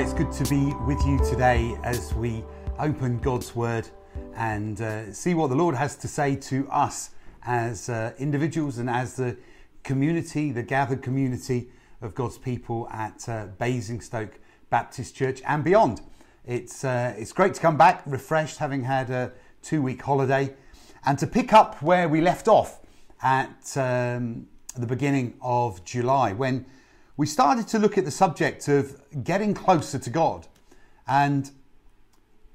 Hi, it's good to be with you today as we open God's Word and uh, see what the Lord has to say to us as uh, individuals and as the community, the gathered community of God's people at uh, Basingstoke Baptist Church and beyond. It's, uh, it's great to come back refreshed, having had a two week holiday, and to pick up where we left off at um, the beginning of July when we started to look at the subject of getting closer to God. And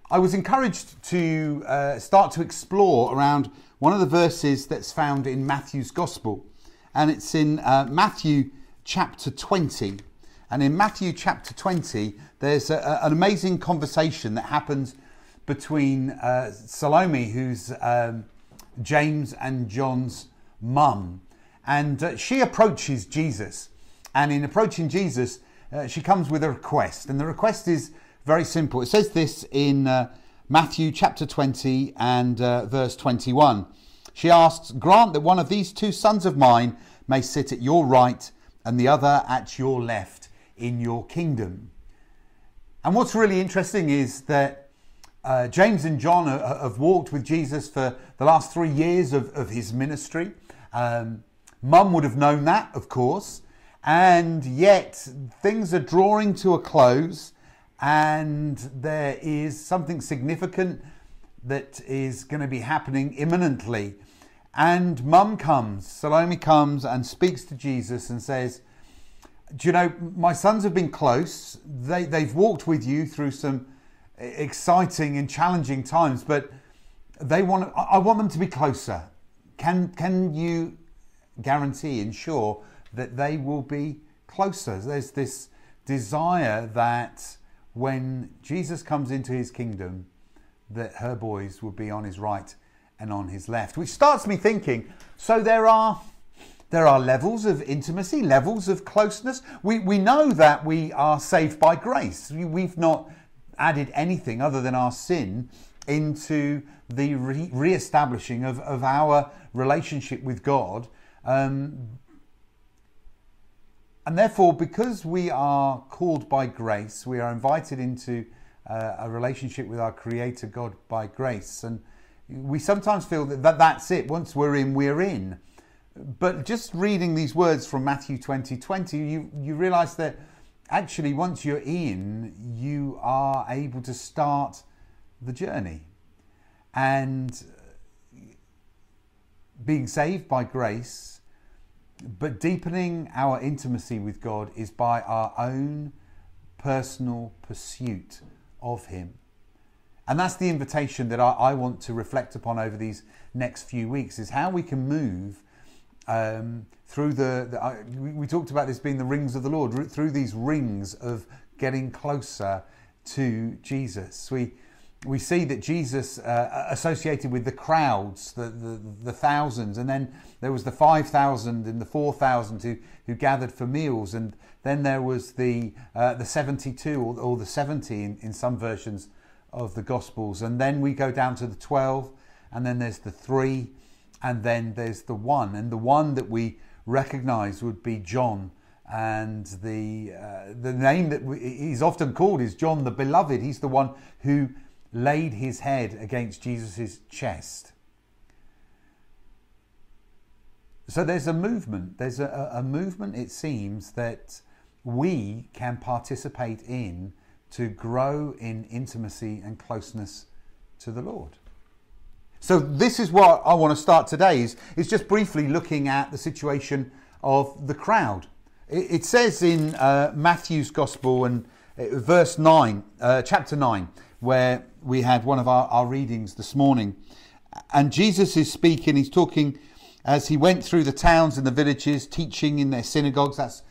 I was encouraged to uh, start to explore around one of the verses that's found in Matthew's Gospel. And it's in uh, Matthew chapter 20. And in Matthew chapter 20, there's a, an amazing conversation that happens between uh, Salome, who's um, James and John's mum. And uh, she approaches Jesus. And in approaching Jesus, uh, she comes with a request. And the request is very simple. It says this in uh, Matthew chapter 20 and uh, verse 21. She asks, Grant that one of these two sons of mine may sit at your right and the other at your left in your kingdom. And what's really interesting is that uh, James and John have walked with Jesus for the last three years of, of his ministry. Um, Mum would have known that, of course and yet things are drawing to a close, and there is something significant that is going to be happening imminently. And mum comes, Salome comes and speaks to Jesus and says, Do you know, my sons have been close. They, they've walked with you through some exciting and challenging times, but they want, I want them to be closer. Can, can you guarantee, ensure that they will be closer. There's this desire that when Jesus comes into his kingdom, that her boys will be on his right and on his left, which starts me thinking. So there are there are levels of intimacy, levels of closeness. We we know that we are saved by grace. We've not added anything other than our sin into the re- establishing of, of our relationship with God. Um, and therefore, because we are called by grace, we are invited into uh, a relationship with our Creator God by grace. And we sometimes feel that, that that's it. Once we're in, we're in. But just reading these words from Matthew 20 20, you, you realize that actually, once you're in, you are able to start the journey. And being saved by grace but deepening our intimacy with God is by our own personal pursuit of Him. And that's the invitation that I, I want to reflect upon over these next few weeks is how we can move um, through the, the uh, we, we talked about this being the rings of the Lord, through these rings of getting closer to Jesus. We, we see that Jesus uh, associated with the crowds, the, the, the, thousands, and then there was the 5,000 and the 4,000 who, who gathered for meals, and then there was the, uh, the 72 or, or the 70 in, in some versions of the Gospels, and then we go down to the 12, and then there's the three, and then there's the one, and the one that we recognize would be John. And the uh, the name that we, he's often called is John the Beloved. He's the one who laid his head against Jesus' chest. So there's a movement, there's a, a, movement, it seems, that we can participate in to grow in intimacy and closeness to the Lord. So this is what I want to start today is, is just briefly looking at the situation of the crowd. It, it says in uh, Matthew's Gospel and uh, verse 9, uh, chapter 9, where we had one of our, our readings this morning. And Jesus is speaking, he's talking as he went through the towns and the villages, teaching in their synagogues. That's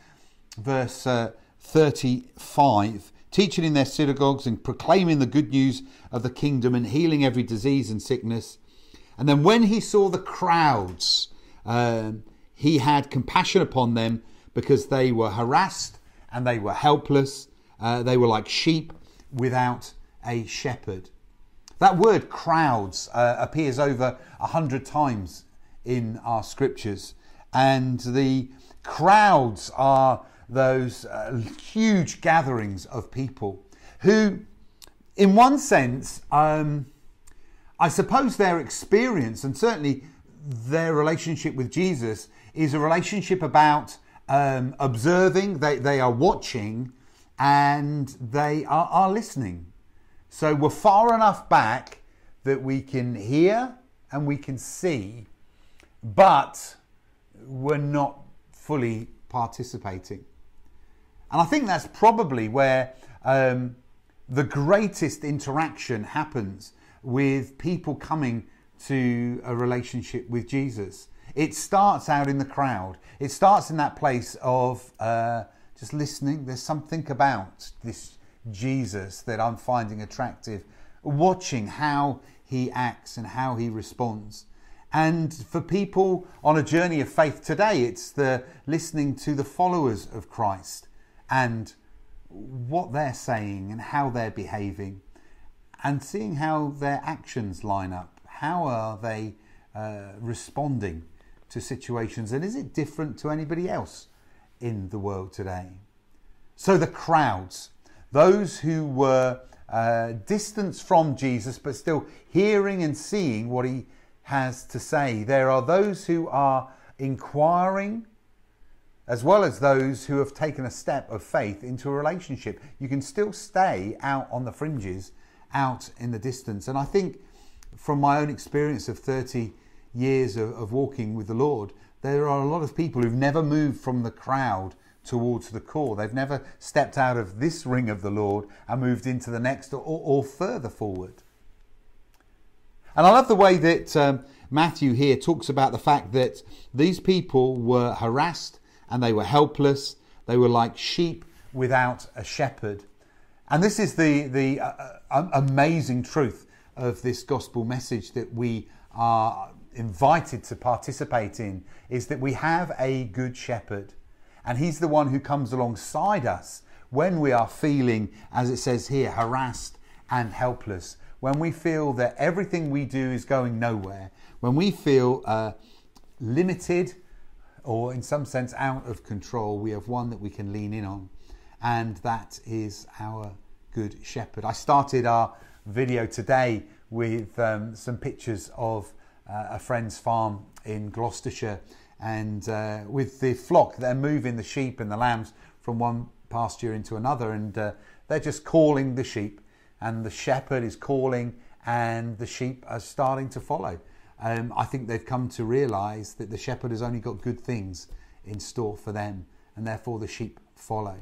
verse uh, 35. Teaching in their synagogues and proclaiming the good news of the kingdom and healing every disease and sickness. And then when he saw the crowds, uh, he had compassion upon them because they were harassed and they were helpless. Uh, they were like sheep without a shepherd. That word crowds uh, appears over a hundred times in our scriptures, and the crowds are those uh, huge gatherings of people who, in one sense, um, I suppose their experience and certainly their relationship with Jesus is a relationship about um, observing, they, they are watching, and they are, are listening. So we're far enough back that we can hear and we can see, but we're not fully participating. And I think that's probably where um, the greatest interaction happens with people coming to a relationship with Jesus. It starts out in the crowd. It starts in that place of uh, just listening. There's something about this Jesus that I'm finding attractive, watching how he acts and how he responds. And for people on a journey of faith today, it's the listening to the followers of Christ and what they're saying and how they're behaving and seeing how their actions line up. How are they uh, responding to situations? And is it different to anybody else in the world today? So the crowds, those who were uh, distanced from Jesus but still hearing and seeing what he has to say. There are those who are inquiring as well as those who have taken a step of faith into a relationship. You can still stay out on the fringes, out in the distance. And I think from my own experience of 30 years of, of walking with the Lord, there are a lot of people who've never moved from the crowd towards the core. They've never stepped out of this ring of the Lord and moved into the next or, or further forward. And I love the way that um, Matthew here talks about the fact that these people were harassed and they were helpless. They were like sheep without a shepherd. And this is the, the uh, uh, amazing truth of this gospel message that we are invited to participate in is that we have a good shepherd. And he's the one who comes alongside us when we are feeling, as it says here, harassed and helpless. When we feel that everything we do is going nowhere. When we feel uh, limited or, in some sense, out of control, we have one that we can lean in on. And that is our good shepherd. I started our video today with um, some pictures of uh, a friend's farm in Gloucestershire and uh, with the flock, they're moving the sheep and the lambs from one pasture into another, and uh, they're just calling the sheep, and the shepherd is calling, and the sheep are starting to follow. Um, I think they've come to realise that the shepherd has only got good things in store for them, and therefore the sheep follow.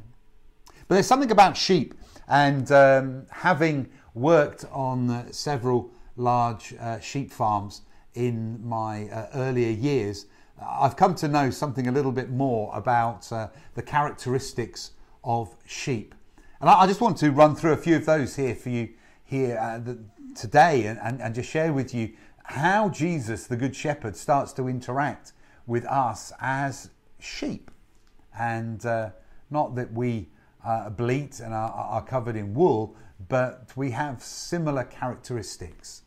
But there's something about sheep, and um, having worked on uh, several large uh, sheep farms in my uh, earlier years, I've come to know something a little bit more about uh, the characteristics of sheep. And I, I, just want to run through a few of those here for you here uh, the, today and, and, and just share with you how Jesus, the Good Shepherd, starts to interact with us as sheep. And uh, not that we uh, bleat and are, are covered in wool, but we have similar characteristics.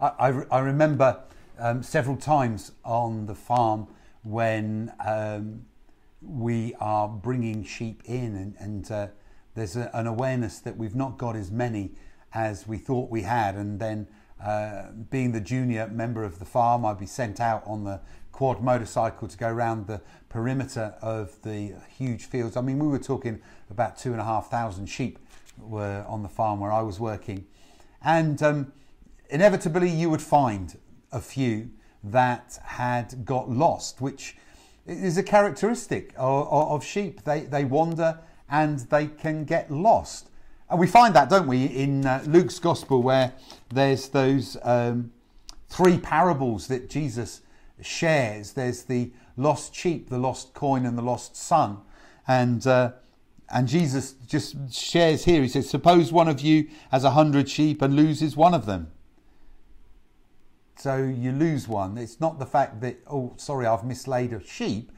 I, I, I remember um, several times on the farm when um, we are bringing sheep in, and, and uh, there's a, an awareness that we've not got as many as we thought we had, and then uh, being the junior member of the farm, I'd be sent out on the quad motorcycle to go around the perimeter of the huge fields. I mean, we were talking about two and a half thousand sheep were on the farm where I was working, and um, inevitably you would find a few that had got lost, which is a characteristic of, of, sheep. They, they wander and they can get lost. And we find that, don't we, in uh, Luke's Gospel, where there's those um, three parables that Jesus shares. There's the lost sheep, the lost coin, and the lost son. And uh, and Jesus just shares here. He says, "Suppose one of you has a hundred sheep and loses one of them." So you lose one. It's not the fact that, oh, sorry, I've mislaid a sheep.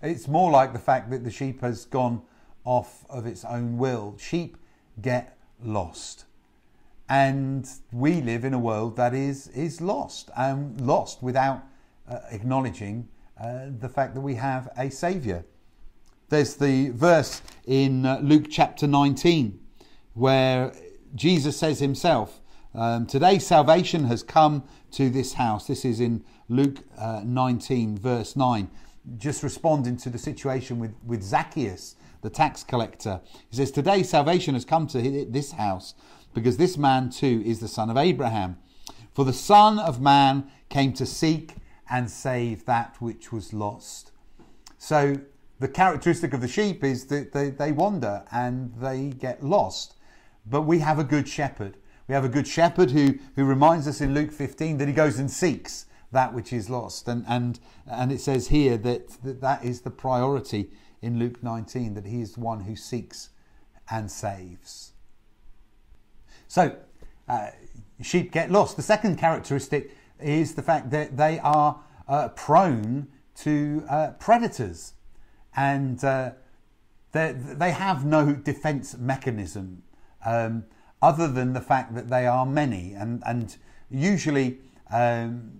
It's more like the fact that the sheep has gone off of its own will. Sheep get lost. And we live in a world that is, is lost, and lost without uh, acknowledging uh, the fact that we have a Saviour there's the verse in uh, Luke chapter 19 where Jesus says himself, um, Today salvation has come to this house. This is in Luke uh, 19, verse 9. Just responding to the situation with, with Zacchaeus, the tax collector. He says, Today salvation has come to this house because this man too is the son of Abraham. For the Son of Man came to seek and save that which was lost. So the characteristic of the sheep is that they, they wander and they get lost. But we have a good shepherd. We have a good shepherd who, who reminds us in Luke 15 that he goes and seeks that which is lost. And, and, and it says here that, that that is the priority in Luke 19, that he is the one who seeks and saves. So, uh, sheep get lost. The second characteristic is the fact that they are uh, prone to uh, predators and uh, they have no defense mechanism um, other than the fact that they are many. And, and usually um,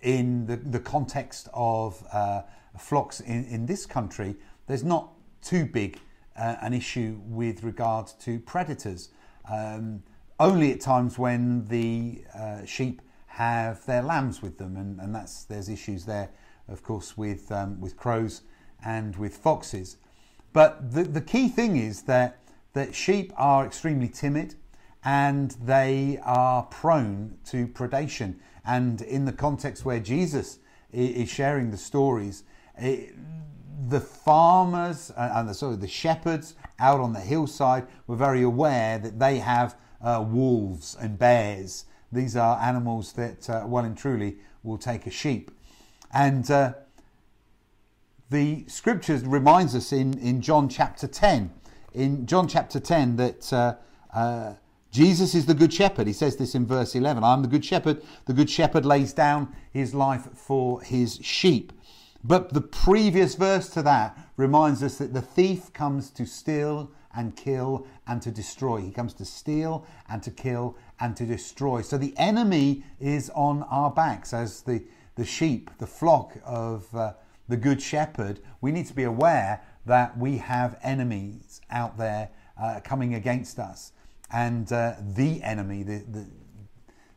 in the, the context of uh, flocks in, in this country there's not too big uh, an issue with regard to predators. Um, only at times when the uh, sheep have their lambs with them, and, and that's there's issues there, of course, with um, with crows and with foxes. But the, the key thing is that that sheep are extremely timid and they are prone to predation. And in the context where Jesus is sharing the stories, it, the farmers uh, and the, sorry, the shepherds out on the hillside were very aware that they have uh, wolves and bears. These are animals that, uh, well and truly, will take a sheep. And uh, the scriptures reminds us in, in John chapter 10, in John chapter 10, that uh, uh, Jesus is the good shepherd. He says this in verse 11 I'm the good shepherd. The good shepherd lays down his life for his sheep. But the previous verse to that reminds us that the thief comes to steal and kill and to destroy. He comes to steal and to kill and to destroy. So the enemy is on our backs as the, the sheep, the flock of uh, the Good Shepherd. We need to be aware that we have enemies out there uh, coming against us. And uh, the enemy, the, the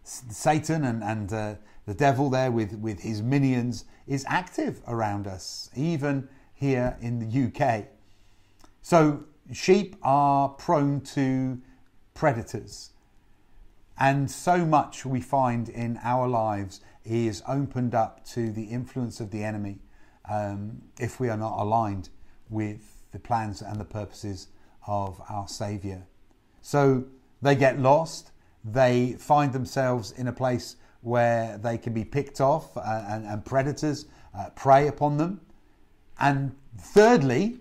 Satan and, and uh, the devil there with, with his minions, is active around us, even here in the UK. So sheep are prone to predators. And so much we find in our lives is opened up to the influence of the enemy um, if we are not aligned with the plans and the purposes of our Saviour. So they get lost, they find themselves in a place where they can be picked off uh, and, and, predators uh, prey upon them. And thirdly,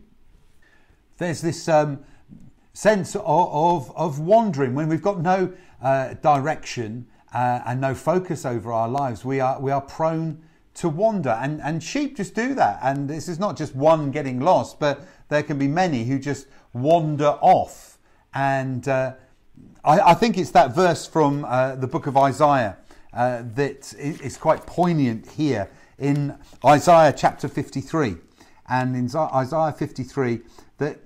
there's this um, sense of, of, of, wandering when we've got no uh, direction uh, and no focus over our lives. We are, we are prone to wander, and, and sheep just do that. And this is not just one getting lost, but there can be many who just wander off. And uh, I, I, think it's that verse from uh, the book of Isaiah uh, that is quite poignant here in Isaiah chapter 53. And in Isaiah 53, that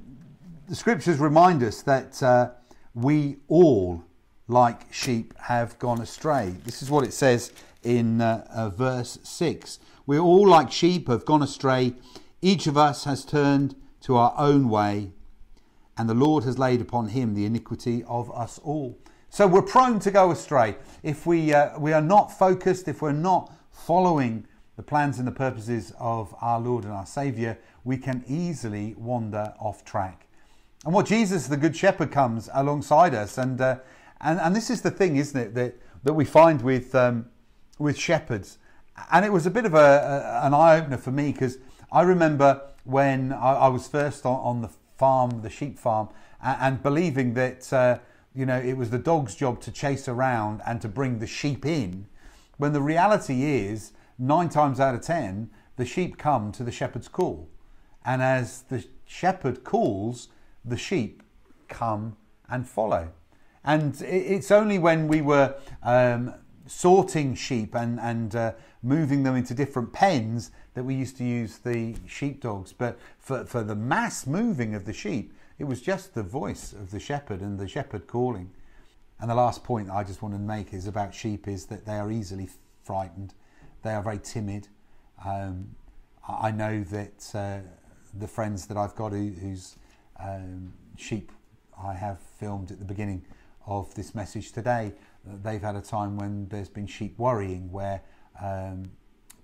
the scriptures remind us that uh, we all, like sheep, have gone astray. This is what it says in uh, uh, verse 6. We all, like sheep, have gone astray. Each of us has turned to our own way, and the Lord has laid upon him the iniquity of us all. So we're prone to go astray. If we, uh, we are not focused, if we're not following the plans and the purposes of our Lord and our Saviour, we can easily wander off track. And what Jesus, the Good Shepherd, comes alongside us, and uh, and and this is the thing, isn't it, that that we find with um, with shepherds, and it was a bit of a, a an eye opener for me because I remember when I, I was first on, on, the farm, the sheep farm, and, and believing that uh, you know it was the dog's job to chase around and to bring the sheep in, when the reality is nine times out of ten the sheep come to the shepherd's call, and as the shepherd calls the sheep come and follow. And it's only when we were um, sorting sheep and, and uh, moving them into different pens that we used to use the sheepdogs. But for, for the mass moving of the sheep, it was just the voice of the shepherd and the shepherd calling. And the last point I just want to make is about sheep is that they are easily frightened. They are very timid. Um, I know that uh, the friends that I've got who, whose um, sheep I have filmed at the beginning of this message today, they've had a time when there's been sheep worrying where um,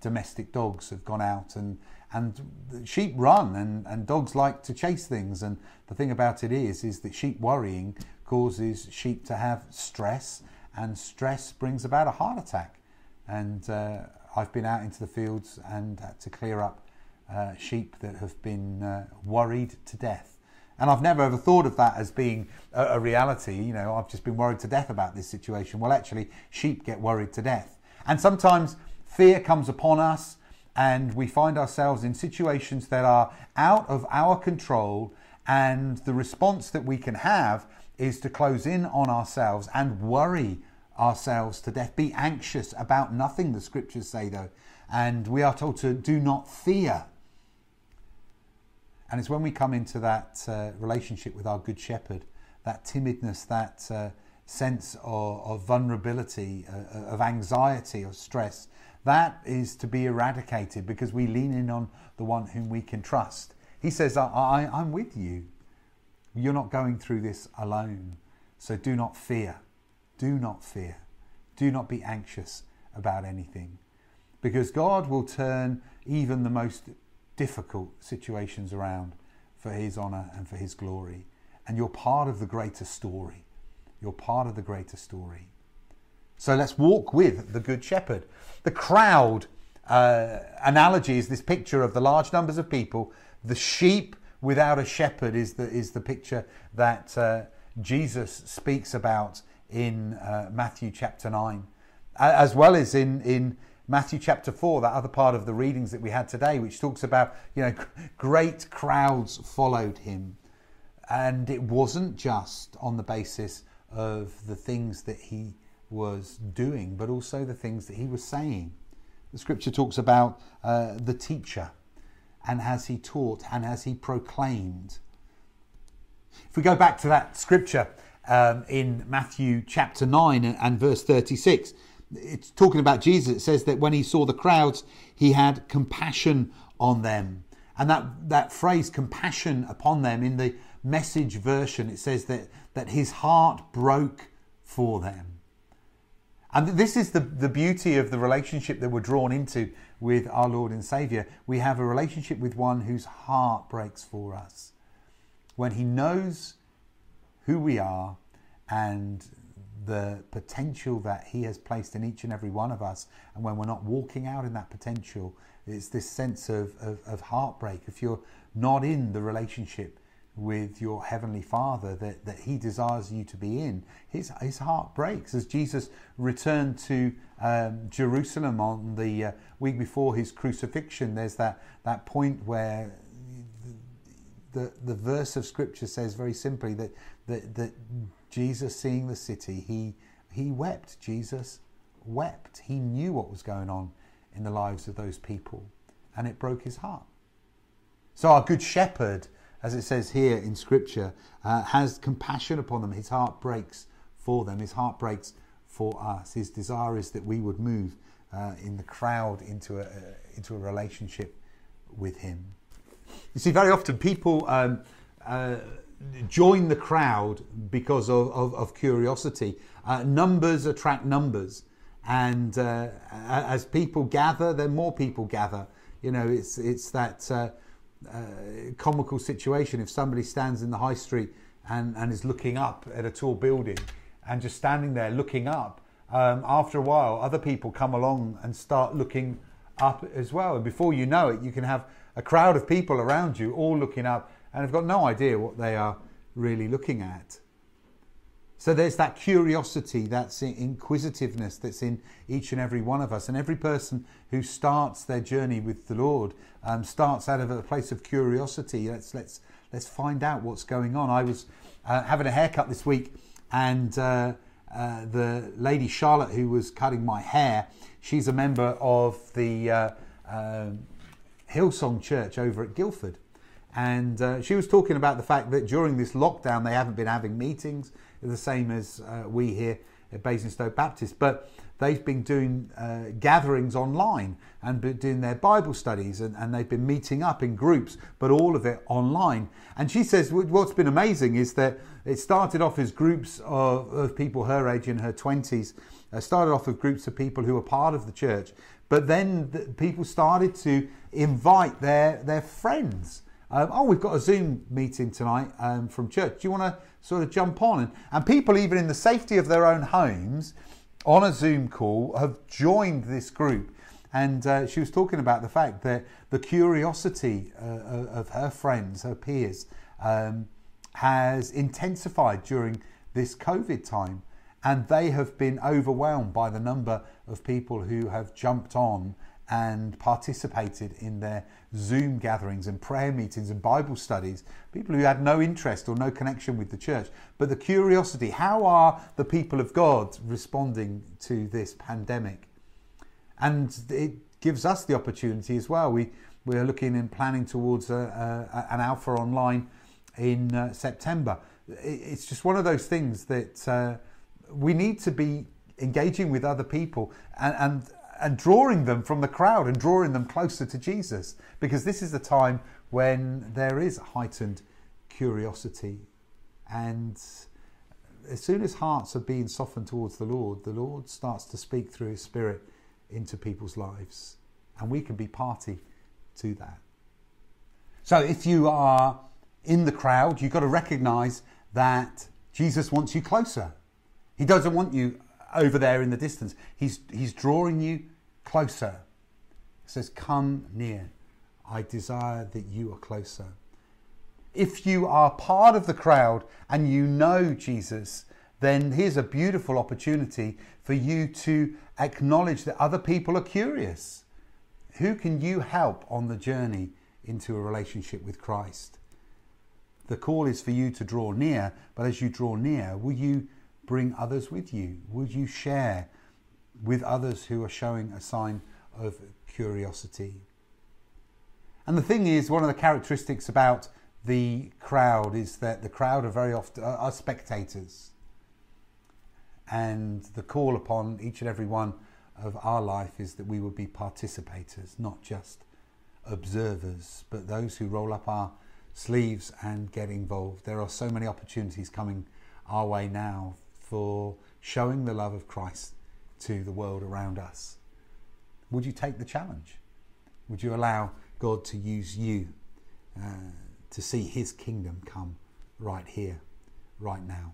domestic dogs have gone out and and sheep run and, and dogs like to chase things. And the thing about it is is that sheep worrying causes sheep to have stress and stress brings about a heart attack. And uh, I've been out into the fields and had to clear up uh, sheep that have been uh, worried to death. And I've never ever thought of that as being a, a reality. You know I've just been worried to death about this situation. Well actually sheep get worried to death. And sometimes fear comes upon us and we find ourselves in situations that are out of our control and the response that we can have is to close in on ourselves and worry ourselves to death. Be anxious about nothing the scriptures say though and we are told to do not fear. And it's when we come into that uh, relationship with our good shepherd that timidness that uh, sense of, of vulnerability uh, of anxiety or stress that is to be eradicated because we lean in on the one whom we can trust. He says, I, I, I'm with you. You're not going through this alone. So do not fear. Do not fear. Do not be anxious about anything. Because God will turn even the most difficult situations around for His honour and for His glory. And you're part of the greater story. You're part of the greater story. So let's walk with the Good Shepherd. The crowd uh, analogy is this picture of the large numbers of people. The sheep without a shepherd is the, is the picture that uh, Jesus speaks about in uh, Matthew chapter 9, as well as in, in Matthew chapter 4, that other part of the readings that we had today, which talks about, you know, great crowds followed him. And it wasn't just on the basis of the things that he was doing, but also the things that he was saying. The scripture talks about uh, the teacher and has he taught and has he proclaimed. If we go back to that scripture um, in Matthew chapter 9 and, and verse 36, it's talking about Jesus. It says that when he saw the crowds, he had compassion on them. And that, that phrase, compassion upon them, in the message version, it says that, that his heart broke for them. And this is the, the beauty of the relationship that we're drawn into with our Lord and Saviour. We have a relationship with one whose heart breaks for us. When he knows who we are and the potential that he has placed in each and every one of us, and when we're not walking out in that potential, it's this sense of, of, of heartbreak. If you're not in the relationship with your heavenly father that, that he desires you to be in. His, his heart breaks as jesus returned to um, jerusalem on the uh, week before his crucifixion. There's that, that point where the, the, the verse of scripture says very simply that, that, that jesus seeing the city he, he wept. Jesus wept. He knew what was going on in the lives of those people and it broke his heart. So our good shepherd as it says here in Scripture, uh, has compassion upon them. His heart breaks for them. His heart breaks for us. His desire is that we would move uh, in the crowd into a, uh, into a relationship with Him. You see, very often people um, uh, join the crowd because of, of, of curiosity. Uh, numbers attract numbers. And uh, as people gather, then more people gather. You know, it's, it's that uh, comical situation if somebody stands in the high street and, and is looking up at a tall building and just standing there looking up. Um, after a while, other people come along and start looking up as well. And before you know it, you can have a crowd of people around you all looking up and have got no idea what they are really looking at. So there's that curiosity, that's inquisitiveness that's in each and every one of us. And every person who starts their journey with the Lord um, starts out of a place of curiosity. Let's, let's, let's find out what's going on. I was uh, having a haircut this week, and uh, uh, the lady Charlotte, who was cutting my hair, she's a member of the uh, um, Hillsong Church over at Guildford. And uh, she was talking about the fact that during this lockdown, they haven't been having meetings, the same as uh, we here at Basingstoke Baptist, but they've been doing uh, gatherings online and been doing their Bible studies, and, and, they've been meeting up in groups, but all of it online. And she says what's been amazing is that it started off as groups of, of people her age in her 20s, uh, started off with groups of people who were part of the church, but then the, people started to invite their, their friends um, oh, we've got a Zoom meeting tonight um, from church. Do you want to sort of jump on? And, and people, even in the safety of their own homes, on a Zoom call, have joined this group. And uh, she was talking about the fact that the curiosity uh, of her friends, her peers, um, has intensified during this COVID time. And they have been overwhelmed by the number of people who have jumped on and participated in their Zoom gatherings and prayer meetings and Bible studies, people who had no interest or no connection with the church. But the curiosity how are the people of God responding to this pandemic? And it gives us the opportunity as well. We, we're looking and planning towards a, a, an Alpha online in uh, September. It's just one of those things that uh, we need to be engaging with other people and, and and drawing them from the crowd and drawing them closer to Jesus because this is the time when there is heightened curiosity and as soon as hearts are being softened towards the Lord, the Lord starts to speak through His Spirit into people's lives, and we can be party to that. So, if you are in the crowd, you've got to recognize that Jesus wants you closer. He doesn't want you over there in the distance. He's, he's drawing you closer. He says, Come near. I desire that you are closer. If you are part of the crowd and you know Jesus, then here's a beautiful opportunity for you to acknowledge that other people are curious. Who can you help on the journey into a relationship with Christ? The call is for you to draw near, but as you draw near, will you bring others with you? Would you share with others who are showing a sign of curiosity? And the thing is, one of the characteristics about the crowd is that the crowd are very often are spectators. And the call upon each and every one of our life is that we would be participators, not just observers, but those who roll up our sleeves and get involved. There are so many opportunities coming our way now for showing the love of Christ to the world around us. Would you take the challenge? Would you allow God to use you uh, to see His kingdom come right here, right now?